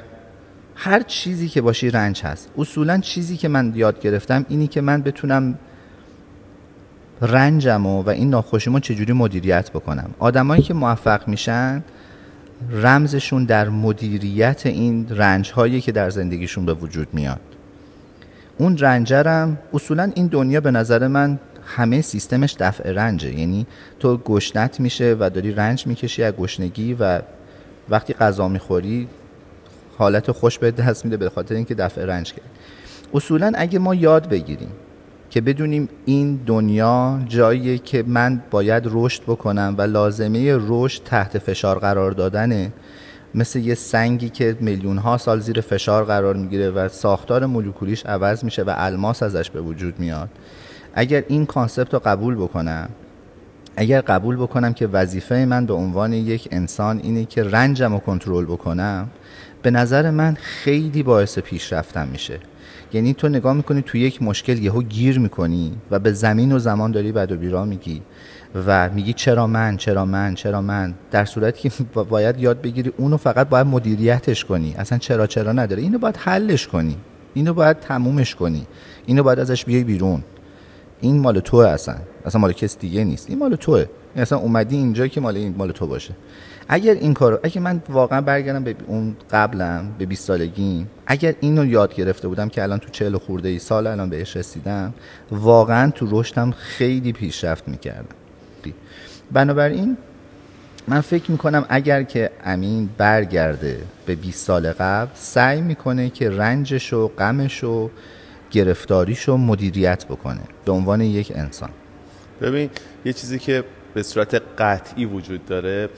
هر چیزی که باشی رنج هست. اصولا چیزی که من یاد گرفتم اینی که من بتونم رنجم و, و این ناخوشیمو چجوری مدیریت بکنم. آدمایی که موفق میشن رمزشون در مدیریت این رنج هایی که در زندگیشون به وجود میاد. اون رنجرم اصولا این دنیا به نظر من همه سیستمش دفع رنجه. یعنی تو گشنت میشه و داری رنج می‌کشی از گشنگی و وقتی غذا می‌خوری حالت خوش به دست میده به خاطر اینکه دفع رنج کرد. اصولا اگه ما یاد بگیریم که بدونیم این دنیا جاییه که من باید رشد بکنم و لازمه رشد تحت فشار قرار دادنه مثل یه سنگی که میلیون ها سال زیر فشار قرار می‌گیره و ساختار مولکولیش عوض میشه و الماس ازش به وجود میاد. اگر این کانسپت رو قبول بکنم اگر قبول بکنم که وظیفه من به عنوان یک انسان اینه که رنجم رو کنترل بکنم به نظر من خیلی باعث پیشرفتم میشه. یعنی تو نگاه می‌کنی تو یک مشکل یهو گیر می‌کنی و به زمین و زمان داری بد و بیرا میگی و میگی چرا من چرا من چرا من؟ در صورتی که باید یاد بگیری اونو فقط باید مدیریتش کنی. اصلا چرا چرا نداره. اینو باید حلش کنی. اینو باید تمومش کنی. اینو باید ازش بیای بیرون. این مال توه اصلا. اصلا مال کس دیگه نیست. این مال توه. اصلا اومدی اینجا که مال این مال تو باشه. اگر این کارو اگه من واقعا برگردم به اون قبلم به 20 سالگی اگر اینو یاد گرفته بودم که الان تو 40 خورده ای سال الان بهش رسیدم واقعا تو رشدم خیلی پیشرفت می‌کردم. بنابراین من فکر می‌کنم اگر که امین برگرده به 20 سال قبل سعی می‌کنه که رنجش و غمش و گرفتاریشو مدیریت بکنه به عنوان یک انسان. ببین یه چیزی که به صورت قطعی وجود داره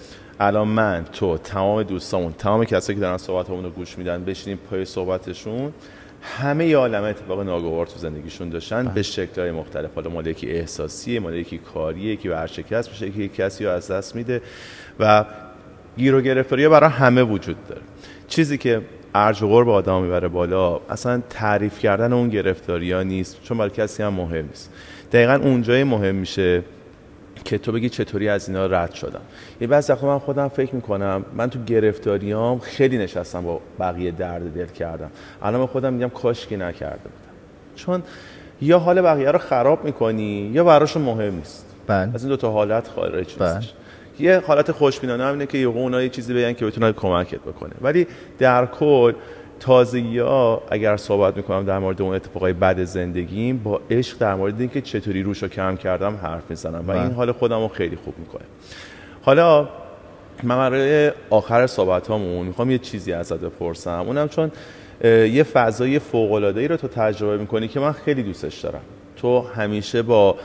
الان من تو تمام دوستامون تمام کسایی که دارن صحبتمون رو گوش میدن بشینیم پای صحبتشون همه ی عالم اتفاق ناگوار تو زندگیشون داشتن بله. به شکل‌های مختلف. حالا مال یکی احساسیه مال یکی کاریه که ورشکست میشه که کسی رو از دست میده و گیر و گرفتاری برای همه وجود داره. چیزی که ارج و قرب آدم می‌بره بالا اصلا تعریف کردن اون گرفتاری ها نیست چون برای کسی هم مهم نیست. دقیقا اونجای مهم میشه که تو بگی چطوری از اینا رد شدم. یه بعضی وقتا من خودم فکر می‌کنم من تو گرفتاریام خیلی نشستم با بقیه درد دل کردم. الان خودم میگم کاشکی نکرده بودم. چون یا حال بقیه رو خراب می‌کنی یا براشون مهم نیست. بله. از این دو تا حالت خارج نیست. یه حالت خوشبینانه هم اینه که یه اونا یه چیزی بگن که بتونه کمکت بکنه. ولی در کل تازگی ها اگر صحبت می‌کنم در مورد اون اتفاقای بد زندگیم با عشق در مورد اینکه چطوری روش رو کم کردم حرف می‌زنم و این بله. حال خودم رو خیلی خوب می‌کنه. حالا من برای آخر صحبت هامون می‌خوام یه چیزی ازت بپرسم. اونم چون یه فضای فوق العاده ای رو تو تجربه می‌کنی که من خیلی دوستش دارم. تو همیشه با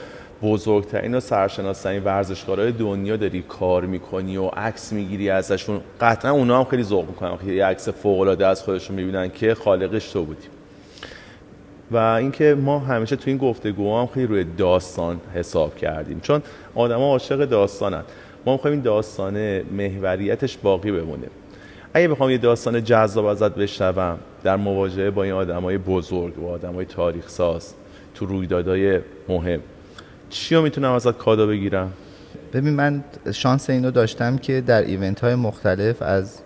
بزرگترین و سرشناسترین ورزشکارهای دنیا داری کار می‌کنی و عکس می‌گیری ازشون. قطعا اونا هم خیلی ذوق می‌کنن. خیلی عکس فوق العاده از خودشون می‌بینن که خالقش تو بودی. و اینکه ما همیشه تو این گفتگو هم خیلی روی داستان حساب کردیم. چون آدما عاشق داستانن. ما می‌خوایم این داستان محوریتش باقی بمونه. اگه بخوام یه داستان جذاب ازت بشنوم در مواجهه با این آدمای بزرگ و آدمای تاریخ ساز تو رویدادهای مهم. چی رو می‌تونم ازت کادو بگیرم؟ ببین من شانس اینو داشتم که در event های مختلف از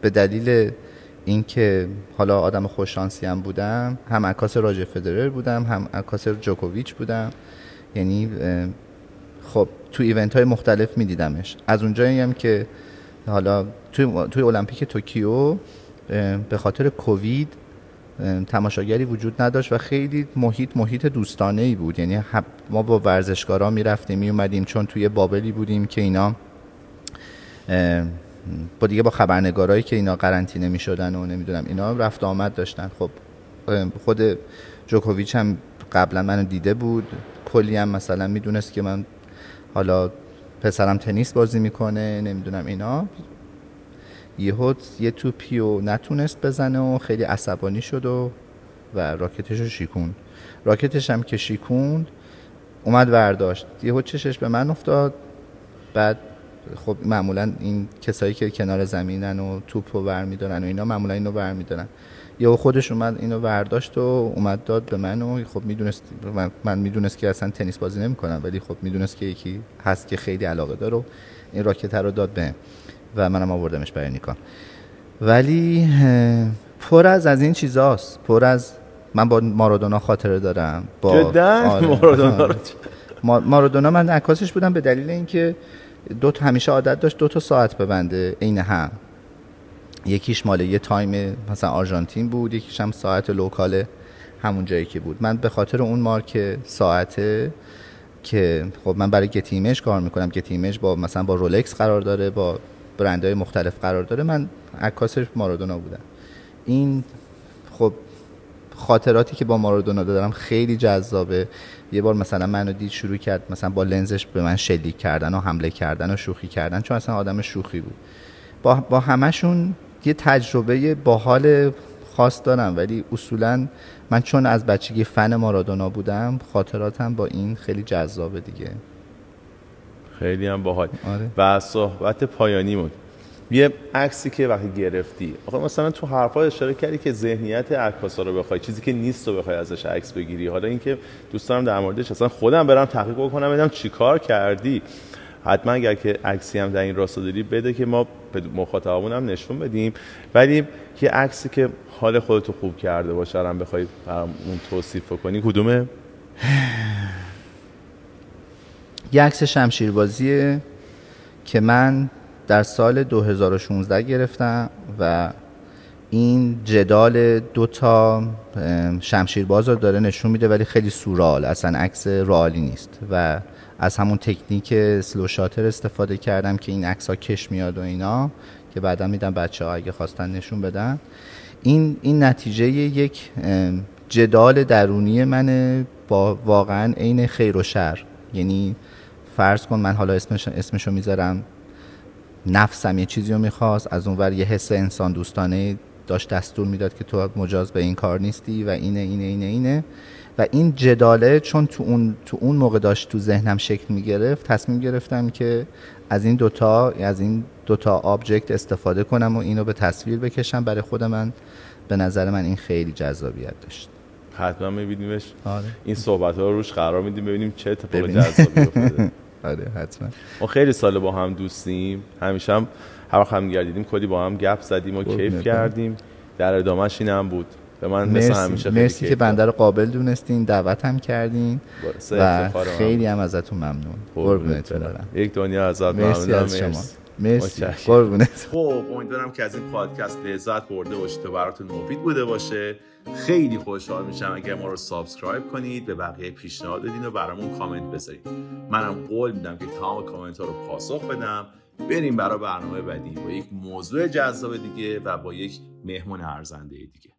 به دلیل اینکه حالا آدم خوش‌شانسی هم بودم هم عکاس راجر فدرر بودم هم عکاس جوکوویچ بودم. یعنی خب تو event های مختلف میدیدمش. از اونجایی هم که حالا توی, توی المپیک توکیو به خاطر کووید تماشاگری وجود نداشت و خیلی محیط محیط دوستانه ای بود. یعنی ما با ورزشکارا می‌رفتیم می اومدیم چون توی بابلی بودیم که اینا با دیگه با خبرنگارایی که اینا قرنطینه می‌شدن و نمی‌دونم اینا رفت آمد داشتن. خب خود جوکوویچ هم قبلا منو دیده بود. کلی هم مثلا می‌دونست که من حالا پسرم تنیس بازی می‌کنه نمی‌دونم اینا. یهو یه توپی و نتونست بزنه و خیلی عصبانی شد و و راکتش رو شیکوند. راکتش هم که شیکوند اومد ورداشت. یهو چشش به من افتاد. بعد خب معمولا این کسایی که کنار زمینن و توپ رو برمیدارن و اینا معمولا اینو برمیدارن. یا خودش اومد اینو ورداشت و اومد داد به من و خب می‌دونست من, من می‌دونست که اصلا تنیس بازی نمی‌کنم ولی خب می‌دونست که یکی هست که خیلی علاقه داره و این راکت رو داد به و منم آوردمش برای نیکان ولی پر از از این چیزاست. پر از من با مارادونا خاطره دارم. با آره. مارادونا مارادونا من عکاسش بودم به دلیل اینکه دو تا همیشه عادت داشت دو تا ساعت ببنده عین هم. یکیش مال یه time مثلا آرژانتین بود یکیش هم ساعت local همون جایی که بود. من به خاطر اون مارک ساعته که خب من برای گتیمش کار می‌کنم. گتیمش با مثلا با رولکس قرار داره با برندهای مختلف قرار داره من عکاسش مارادونا بودم. این خب خاطراتی که با مارادونا دارم خیلی جذابه. یه بار مثلا منو دید شروع کرد مثلا با لنزش به من شلیک کردن و حمله کردن و شوخی کردن چون اصلا آدم شوخی بود. با, با همشون یه تجربه باحال خاص دارم ولی اصولا من چون از بچگی فن مارادونا بودم خاطراتم با این خیلی جذابه دیگه. خیلی هم باحال. آره. و صحبت پایانی بود. یه عکسی که وقتی گرفتی آخه مثلا تو حرفا اشاره کردی که ذهنیت عکاسا رو بخوای چیزی که نیست رو بخوای ازش عکس بگیری. حالا اینکه دوست دارم در موردش اصلا خودم برم تحقیق بکنم ببینم چیکار کردی. حتما اگر که عکسی هم در این راستا داری بده که ما به مخاطبمون هم نشون بدیم. ولی یه عکسی که حال خودتو خوب کرده باشه هم بخوای اون توصیف کنی کدومه؟ یه عکس شمشیربازیه که من در سال 2016 گرفتم و این جدال دو تا شمشیرباز رو داره نشون میده ولی خیلی سورال اصلا عکس رالی نیست و از همون تکنیک سلو شاتر استفاده کردم که این عکس ها کش میاد و اینا که بعدا میدم بچه ها اگه خواستن نشون بدن. این, این نتیجه یک جدال درونی منه با واقعا عین خیر و شر. یعنی فرض کن من حالا اسمش اسمشو می‌ذارم. نفسم یه چیزی رو می‌خواست از اونور یه حس انسان دوستانه داشت دستور می‌داد که تو مجاز به این کار نیستی و اینه اینه اینه اینه. و این جداله چون تو اون تو اون موقع داشت تو ذهنم شکل می‌گرفت تصمیم گرفتم که از این دوتا از این دوتا object استفاده کنم و اینو به تصویر بکشم. برای خود من به نظر من این خیلی جذابیت داشت. حتما میبینیمش. آره. این صحبت ها رو روش قرار میدیم ببینیم چه اتفاق جذابی افتاده. آره حتما. ما خیلی سال با هم دوستیم. همیشه هم هر وقت هم گردیدیم کلی با هم گپ زدیم و کیف کردیم. در ادامهش این هم بود. به من مثل همیشه مرسی که بنده رو قابل دونستین دعوت هم کردین و خیلی هم ازتون ممنون. قربونتون برم. یک دنیا ازت مرسی از شما. مرسی. قربونت. خب امیدوارم که از این پادکست لذت برده باشید و براتون مفید بوده باشه. خیلی خوشحال میشم اگر ما رو subscribe کنید به بقیه پیشنهاد بدین و برامون کامنت بذارید منم قول میدم که تمام کامنت ها رو پاسخ بدم. بریم برای برنامه بعدی با یک موضوع جذاب دیگه و با یک مهمون ارزنده دیگه.